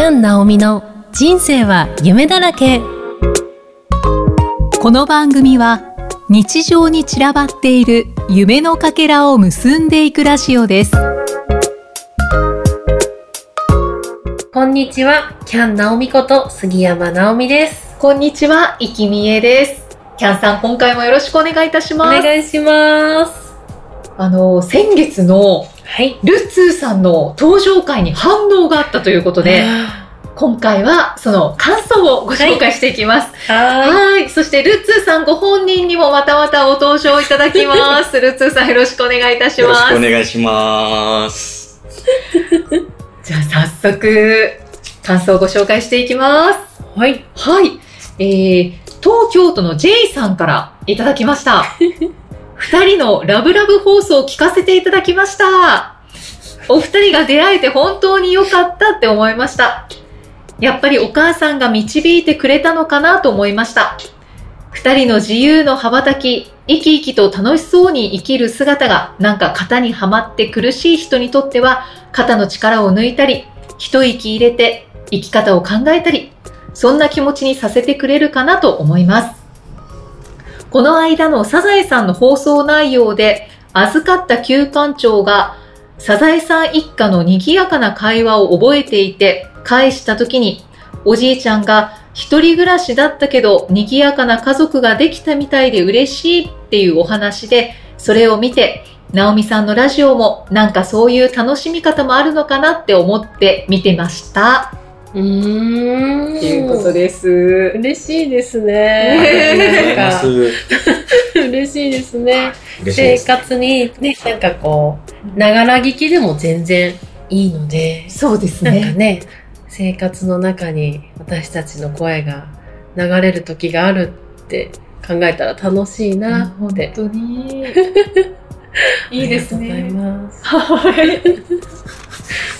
キャン・ナオミの人生は夢だらけこの番組は日常に散らばっている夢のかけらを結んでいくラジオですこんにちは、キャン・ナオミこと杉山直美です。こんにちは、いきみえです。キャンさん、今回もよろしくお願いいたしおます。願いします。あの、先月のはい。ルッツーさんの登場会に反応があったということで、今回はその感想をご紹介していきます。ははい。そして、ルッツーさんご本人にもまたまたお登場いただきます。ルッツーさんよろしくお願いいたしよろします。くお願いします。じゃあ、早速、感想をご紹介していきます。い。はい。はい。えー、東京都の J さんからいただきました。二人のラブラブ放送を聞かせていただきました。お二人が出会えて本当に良かったって思いました。やっぱりお母さんが導いてくれたのかなと思いました。二人の自由の羽ばたき、生き生きと楽しそうに生きる姿がなんか型にはまって苦しい人にとっては肩の力を抜いたり、一息入れて生き方を考えたり、そんな気持ちにさせてくれるかなと思います。この間のサザエさんの放送内容で、預かった旧館長が、サザエさん一家の賑やかな会話を覚えていて、返した時に、おじいちゃんが一人暮らしだったけど、賑やかな家族ができたみたいで嬉しいっていうお話で、それを見て、ナオミさんのラジオもなんかそういう楽しみ方もあるのかなって思って見てました。うーん。っていうことです。嬉しいですねね。なんか、す。嬉しいですね。生。活に、ね、なんかこう、ながら聞きでも全然いいので、そうですなんかね。ね、生活の中に私たちの声が流れる時があるって考えたら楽しいな本って。当に。いいですありがとうございね。ます。はい。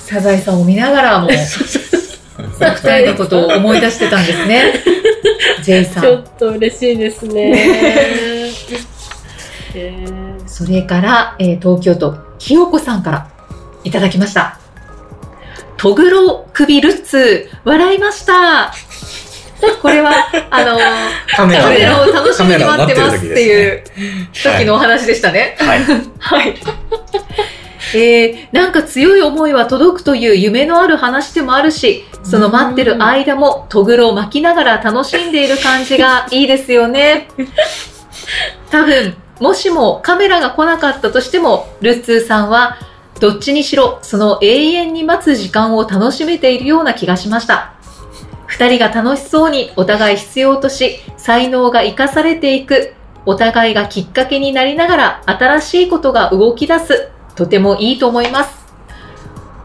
サザエさんを見ながらも、二人のことを思い出してたんですね。J さん。ちょっと嬉しいですね。えーそれから、えー東京都、清子さんからいただきました。トグロ首ルッツー、笑いました。これは、あのー、カメラを楽しみに待ってますっていう時のお話でしたね。はい。はい。えー、なんか強い思いは届くという夢のある話でもあるし、その待ってる間もトグロを巻きながら楽しんでいる感じがいいですよね。多分、もしもカメラが来なかったとしても、ルッツーさんは、どっちにしろ、その永遠に待つ時間を楽しめているような気がしました。二人が楽しそうにお互い必要とし、才能が活かされていく、お互いがきっかけになりながら新しいことが動き出す、とてもいいと思います。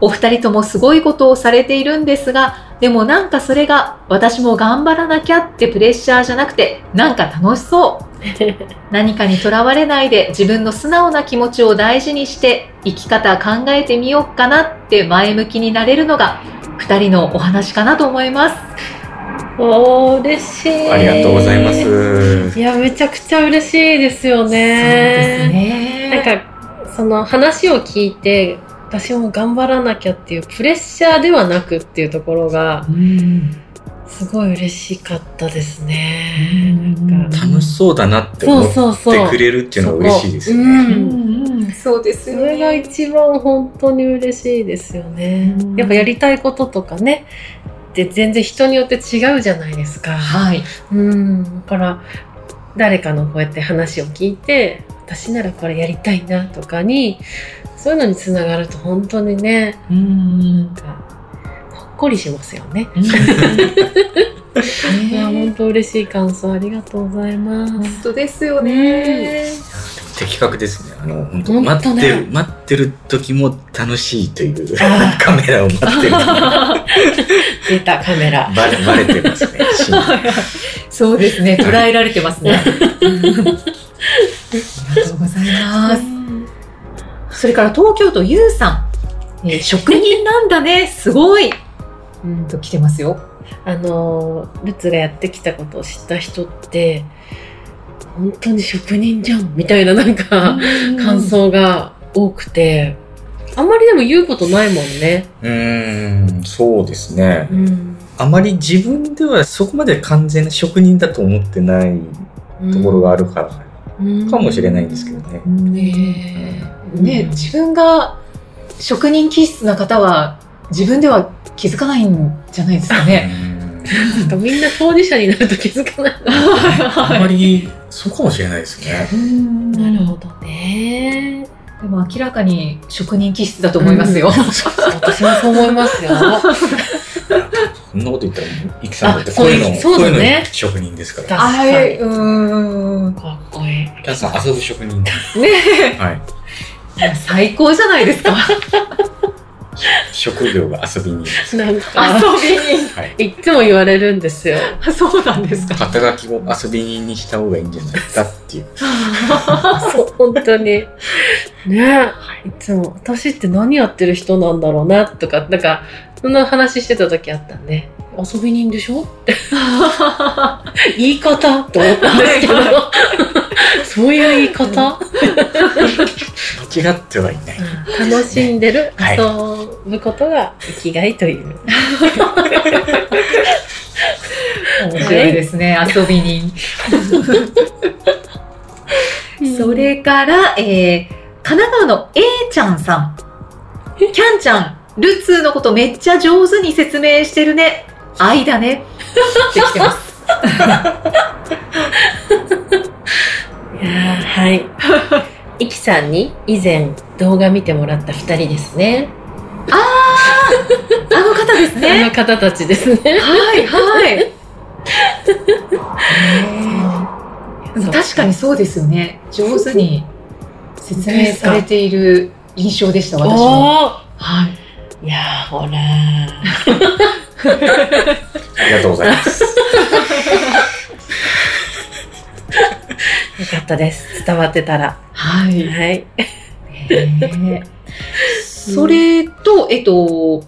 お二人ともすごいことをされているんですが、でもなんかそれが私も頑張らなきゃってプレッシャーじゃなくて、なんか楽しそう。何かにとらわれないで自分の素直な気持ちを大事にして生き方考えてみようかなって前向きになれるのが二人のお話かなと思います。おー、嬉しい。ありがとうございます。いや、めちゃくちゃ嬉しいですよそうですね。ね。なんか、その話を聞いて、私も頑張らなきゃっていうプレッシャーではなくっていうところが、うんすごい嬉しかったですね。うんなんか楽しそうだなってそう思そうそう。ってくれるっていうのは嬉しいですようね。そうですよそれがね。一番本当に嬉しいですよねうん。やっぱやりたいこととかね、で全然人によって違うじゃないですか。はい。うん。だから、誰かのこうやって話を聞いて、私ならこれやりたいなとかに、そういうのにつながると本当にね、うんなんかほっこりしますよね。うん いや、ね本当嬉しい感想ありがとうございます。本当ですよね。的確ですね。あの、本当本当ね待ってる、待ってる時も楽しいというあ カメラを待ってる。バ 出たカメラ。レ、バレてますね。そうですね。捉えられてますね。うんありがとうございます。それから東京都ゆうさん。えー 職人なんだね。すごい。うんと来てますよ。あのルツがやってきたことを知った人って本当に職人じゃんみたいななんか感想が多くてあんまりでも言うことないもんね。うーん、そうですね。うん。あまり自分ではそこまで完全な職人だと思ってないところがあるからうんかもしれないんですけどね。ねえね、自分が職人気質な方は自分では気づかないんじゃないですかうね。んなんかみんな当事者になると気づかない。あまりそうかもしれないですね。うんなるほどね。でも明らかに職人気質だと思いますよ。私もそう思いますよ。そんなこと言ったら、イキさんだってあそう声の、そうだね声の職人ですから。はい、うーん。かっこいい。キャンさん遊ぶ職人。ねはい。最高じゃないですか。職業が遊び人。なんか、遊び人。はい。いつも言われるんですよ。そうなんですか。肩書きを遊び人にした方がいいんじゃないかっていう。そう、本当に。ねえ、いつも、私って何やってる人なんだろうな、とか、なんか、そんな話してた時あったんで、遊び人でしょ？って。言い方？って思ったんですけど、そういう言い方、間違ってはいない。楽しんでる、はい遊ぶことが生きがいという。面白いですね、遊び人。それから、えー、神奈川の A ちゃんさん。キャンちゃん、ルツーのことめっちゃ上手に説明してるね。愛だね。ってきてます。いやーはい。イキさんに以前動画見てもらった二人ですね。あの方ですあね。の方たちですね。はい、はい。確かにそうですよね。上手に説明されている印象でした、私も。はい。いやーほらー。ありがとうございます。よかったです。伝わってたら。はい。はい。ねそれと、えっと、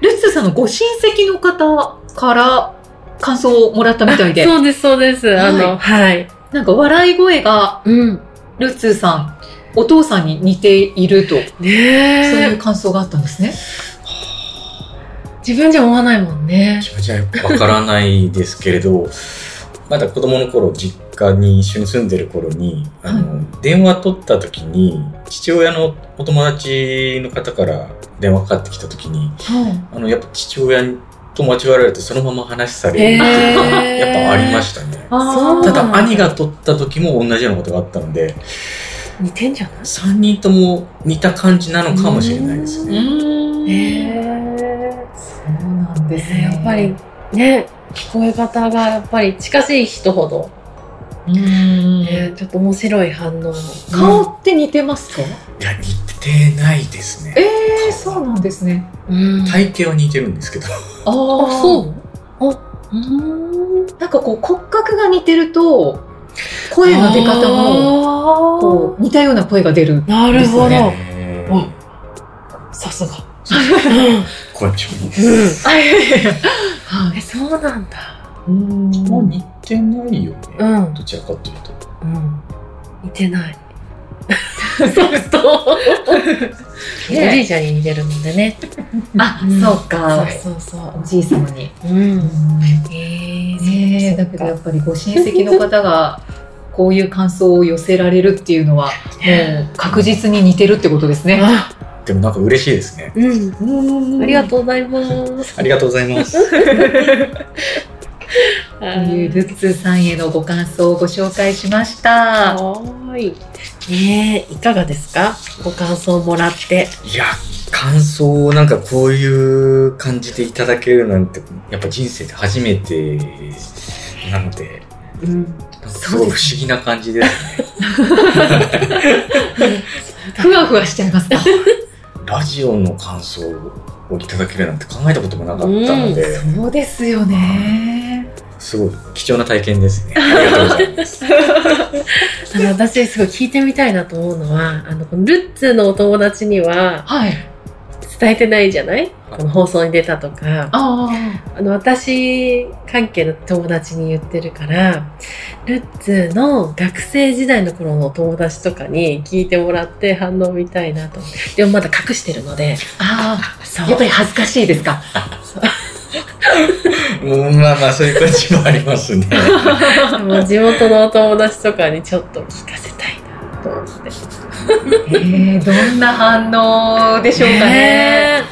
ルッツーさんのご親戚の方から感想をもらったみたいで、そうです、そうです。あの、はい。なんか笑い声がうん。ルッツーさん、お父さんに似ていると、そうねいうえ。感想があったんですね。自分じゃ思わないもんね。気持ちはわからないですけれど、まだ子供の頃、実家に一緒に住んでる頃に、あの、電話取った時に、父親のお友達の方から電話かかってきた時に、あの、やっぱ父親と間違われるとそのまま話されるっていうのが、やっぱありましたね。ただ、兄が取った時も同じようなことがあったので、似てんじゃない？3人とも似た感じなのかもしれないですうね。ですえ。ね。やっぱり、ね、聞こえ方がやっぱり近しい人ほど、うーんね、ちょっと面白い反応。顔って似てますか、いや、似てないですね。ええそうなんですね。うん。体型は似てるんですけど。ああ、あそうあ、うーん。なんかこう骨格が似てると、声の出方も、こう似たような声が出る。なるほど。さすが。声の職人でうん。す。あいやいやいやはえ、そうなんだ。い。うんもう似てないよね。うん。どちらかというと。うん。似てない。そうそう。おじいちゃんに似てるのでね。あ、うんそうか。そうそうそう。おじい様に。うん。ええだけどやっぱりご親戚の方が、こういう感想を寄せられるっていうのは、もう確実に似てるってことですね。あ、でもなんか嬉しいですね。うん。ありがとうございます。ありがとうございます。というルッツーさんへのご感想をご紹介しました。はーい。ねえ、いかがですか？ご感想もらって。いや、感想をなんかこういう感じでいただけるなんて、やっぱ人生で初めてなので、うん。なんかすごい不思議な感じですね。ふわふわしちゃいますか？ラジオの感想をいただけるなんて考えたこともなかったので、そうですよね。すごい貴重な体験ですね。ありがとうございます。あの、私すごい聞いてみたいなと思うのは、あのルッツのお友達には、はい。伝えてないじゃない？この放送に出たとか。ああの、私関係の友達に言ってるから、ルッツの学生時代の頃の友達とかに聞いてもらって反応見たいなと思って。でもまだ隠してるので。あそうあ、やっぱり恥ずかしいですか？うんまあまあ、そういう感じもありますね。もう地元のお友達とかにちょっと聞かせたいなと思って。えー、どんな反応でしょうかね。ね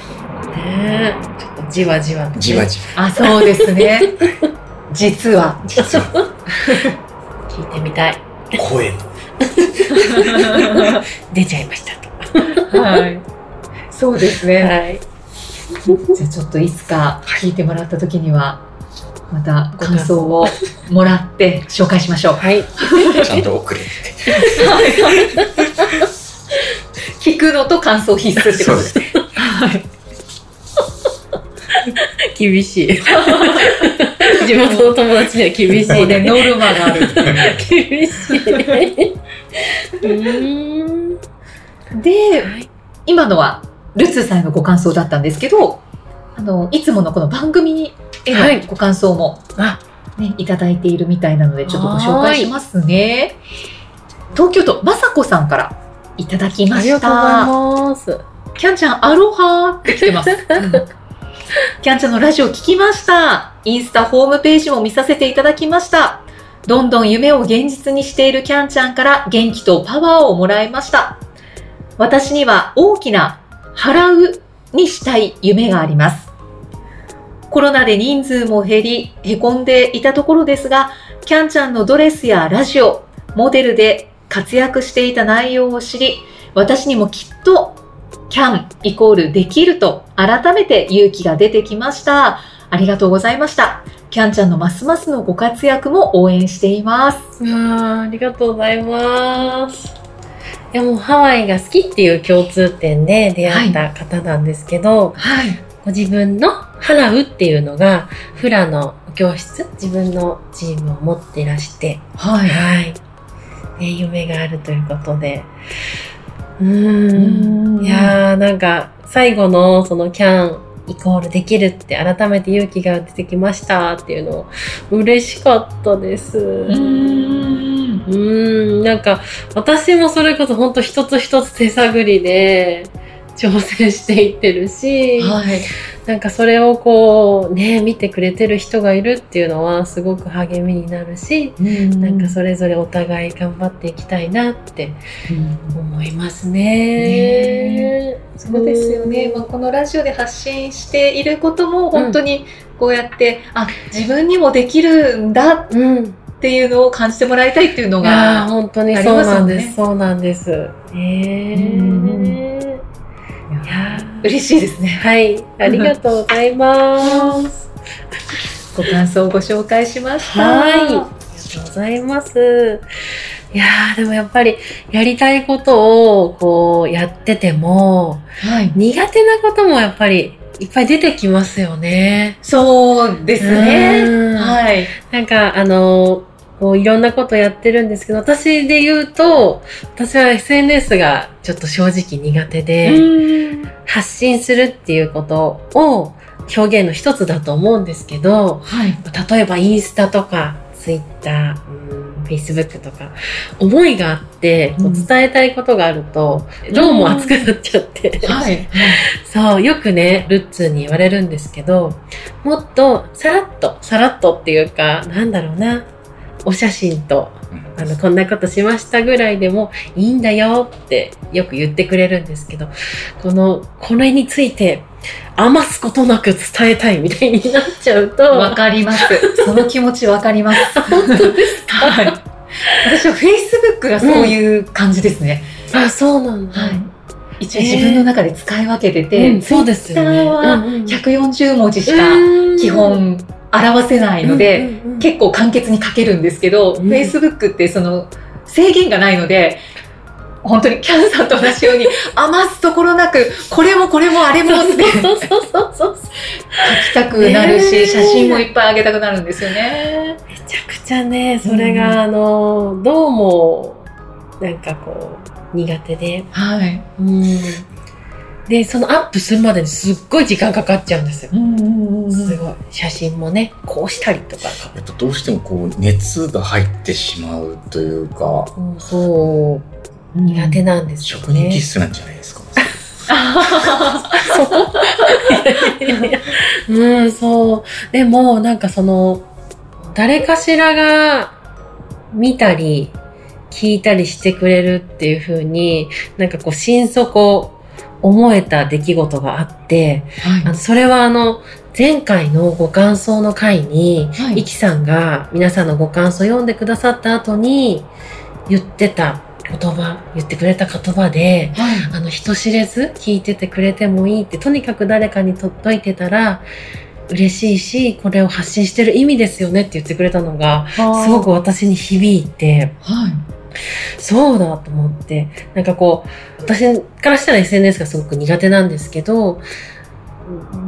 え。ねえ。ちょっとじわじわとね、じわじあ、そうですね。実は。わ。実は、聞いてみたい。声の。出ちゃいましたと。はい。そうですね。はい。じゃあちょっといつか聞いてもらった時には、また感想をもらって紹介しましょう。はい。ちゃんと遅れて。聞くのと感想必須ってことですね。はい。厳しい。地元の友達には厳しいね。ノルマがある。厳しい。で、はい今のはルツーさんへのご感想だったんですけど、あの、いつものこの番組へはいのご感想もあ、ね、いただいているみたいなので、ちょっとご紹介しますね。東京都まさこさんからいただきましありがとうございた。ます。キャンちゃん、アロハーって来てます。うんキャンちゃんのラジオ聞きました。インスタホームページも見させていただきました。どんどん夢を現実にしているキャンちゃんから元気とパワーをもらいました。私には大きな払うにしたい夢があります。コロナで人数も減り、凹んでいたところですが、キャンちゃんのドレスやラジオ、モデルで活躍していた内容を知り、私にもきっと can イコールできると改めて勇気が出てきました。ありがとうございました。キャンちゃんのますますのご活躍も応援しています。うわーありがとうございます。いやもうハワイが好きっていう共通点で出会った方なんですけど、はい。ご自分の払うっていうのがフラの教室、自分のチームを持っていらして、はい。はい。ね、夢があるということで。うーうんん。いやー、なんか、最後のそのキャンイコールできるって改めて勇気が出てきましたっていうの、嬉しかったです。うーん。うーん、なんか、私もそれこそ本当一つ一つ手探りで挑戦していってるし、はい。なんかそれをこうね、見てくれてる人がいるっていうのはすごく励みになるし、なんかそれぞれお互い頑張っていきたいなってうん思いますね。そうですよね、まあ、このラジオで発信していることも本当にこうやって、あ自分にもできるんだっうん。ていうのを感じてもらいたいっていうのが本当にそうなんです。そうなんです。えうんー。いやー嬉しいですねはい。ありがとうございます。ご感想をご紹介しましたはい。ありがとうございます。いやー、でもやっぱり、やりたいことを、こう、やってても、はい苦手なこともやっぱり、いっぱい出てきますよね。そうですねうんはいなんか、あの、こう、いろんなことやってるんですけど、私で言うと、私は SNS がちょっと正直苦手で、うん。発信するっていうことを表現の一つだと思うんですけど、はい。例えばインスタとか、ツイッター、フェイスブックとか、思いがあって、こううん伝えたいことがあると、どうも熱くなっちゃって、はい。そう、よくね、ルッツーに言われるんですけど、もっと、さらっと、さらっとっていうか、なんだろうな、お写真と、あの、こんなことしましたぐらいでもいいんだよってよく言ってくれるんですけど、この、これについて余すことなく伝えたいみたいになっちゃうと、わかります。その気持ちわかります。本当ですか？はい。私は Facebook がそういう感じですね、あ、そうなんだ。はい。一応自分の中で使い分けてて、うんそうですよね。はうんうん140文字しか基本表せないので、うんうんうん結構簡潔に書けるんですけど、うん Facebook ってその制限がないので、本当にキャンさんと同じように 余すところなく、これもこれもあれもって書そうそうそうそう。きたくなるし、ねえ写真もいっぱいあげたくなるんですよね。めちゃくちゃね、それが、うんあの、どうも、なんかこう、苦手で。はい。うん。で、そのアップするまでにすっごい時間かかっちゃうんですよ。すごい。写真もね、こうしたりとか。やっぱどうしてもこう熱が入ってしまうというか、うんそう、苦手なんですよ職人気ね。質なんじゃないですか。うん、そう。でも、なんかその、誰かしらが見たり、聞いたりしてくれるっていう風に、なんかこう、心底思えた出来事があって、あのそれはあの、前回のご感想の回に、はい。イキさんが皆さんのご感想を読んでくださった後に言ってた言葉、言ってくれた言葉で、はい。あの、人知れず聞いててくれてもいいって、とにかく誰かに届いてたら嬉しいし、これを発信してる意味ですよねって言ってくれたのが、すごく私に響いて、はいそうだと思って、なんかこう、私からしたら SNS がすごく苦手なんですけど、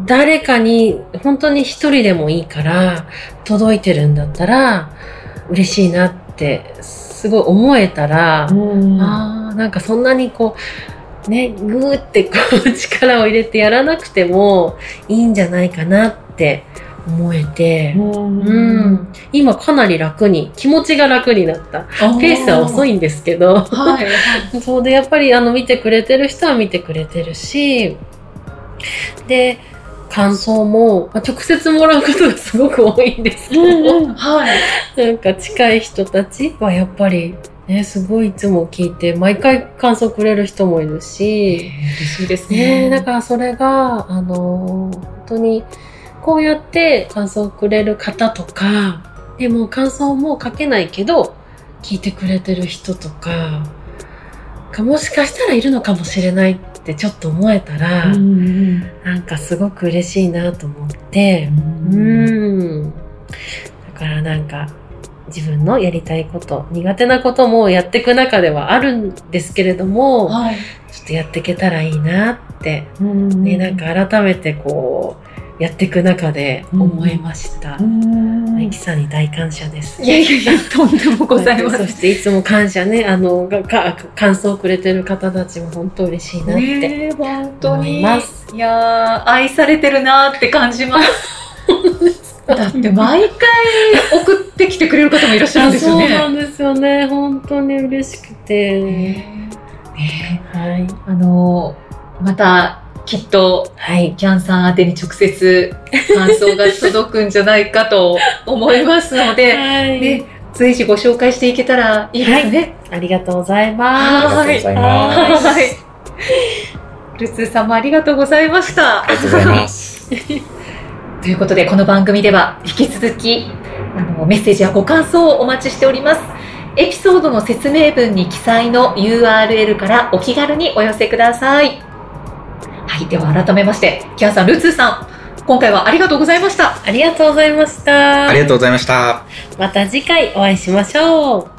誰かに本当に一人でもいいから届いてるんだったら嬉しいなってすごい思えたら、うん。ああ、なんかそんなにこう、ね、ぐーってこう力を入れてやらなくてもいいんじゃないかなって思えて、うん、今かなり楽に、気持ちが楽になった。ペースは遅い。いんですけど、はい。そうで、やっぱりあの見てくれてる人は見てくれてるし、で、感想も、まあ、直接もらうことがすごく多いんですけど、はい。なんか近い人たちはやっぱり、ね、すごいいつも聞いて、毎回感想くれる人もいるし、嬉しいですねね。だからそれが、あのー本当に、こうやって感想をくれる方とか、でも感想も書けないけど、聞いてくれてる人とか、がもしかしたらいるのかもしれないってちょっと思えたら、うんなんかすごく嬉しいなと思って、ううんん。だからなんか、自分のやりたいこと、苦手なこともやっていく中ではあるんですけれども、はい。ちょっとやっていけたらいいなって、ねね、なんか改めてこう、やっていく中で思いました。うんイキさんに大感謝です。いやいやいや、とんでもございません。そしていつも感謝ね、あの、がか感想をくれてる方たちも本当嬉しいなって。本当思いに。ますいやー、愛されてるなーって感じます。だって毎回送ってきてくれる方もいらっしゃるんですよあそうなね。んですよね。本当に嬉しくて。ねえはい。あのー、またきっとはい。キャンさん宛てに直接感想が届くんじゃないかと思いますので、はい。ね、随時ご紹介していけたらいいですね。ありがとうございあます。りがとうございます。はい。ルツーさんもありがとうございました。ありがとうございます。ということで、この番組では引き続きあのメッセージやご感想をお待ちしております。エピソードの説明文に記載の URL からお気軽にお寄せください。はい、では改めまして、キャンさん、ルツーさん、今回はありがとうございました。ありがとうございました。ありがとうございました。また次回お会いしましょう。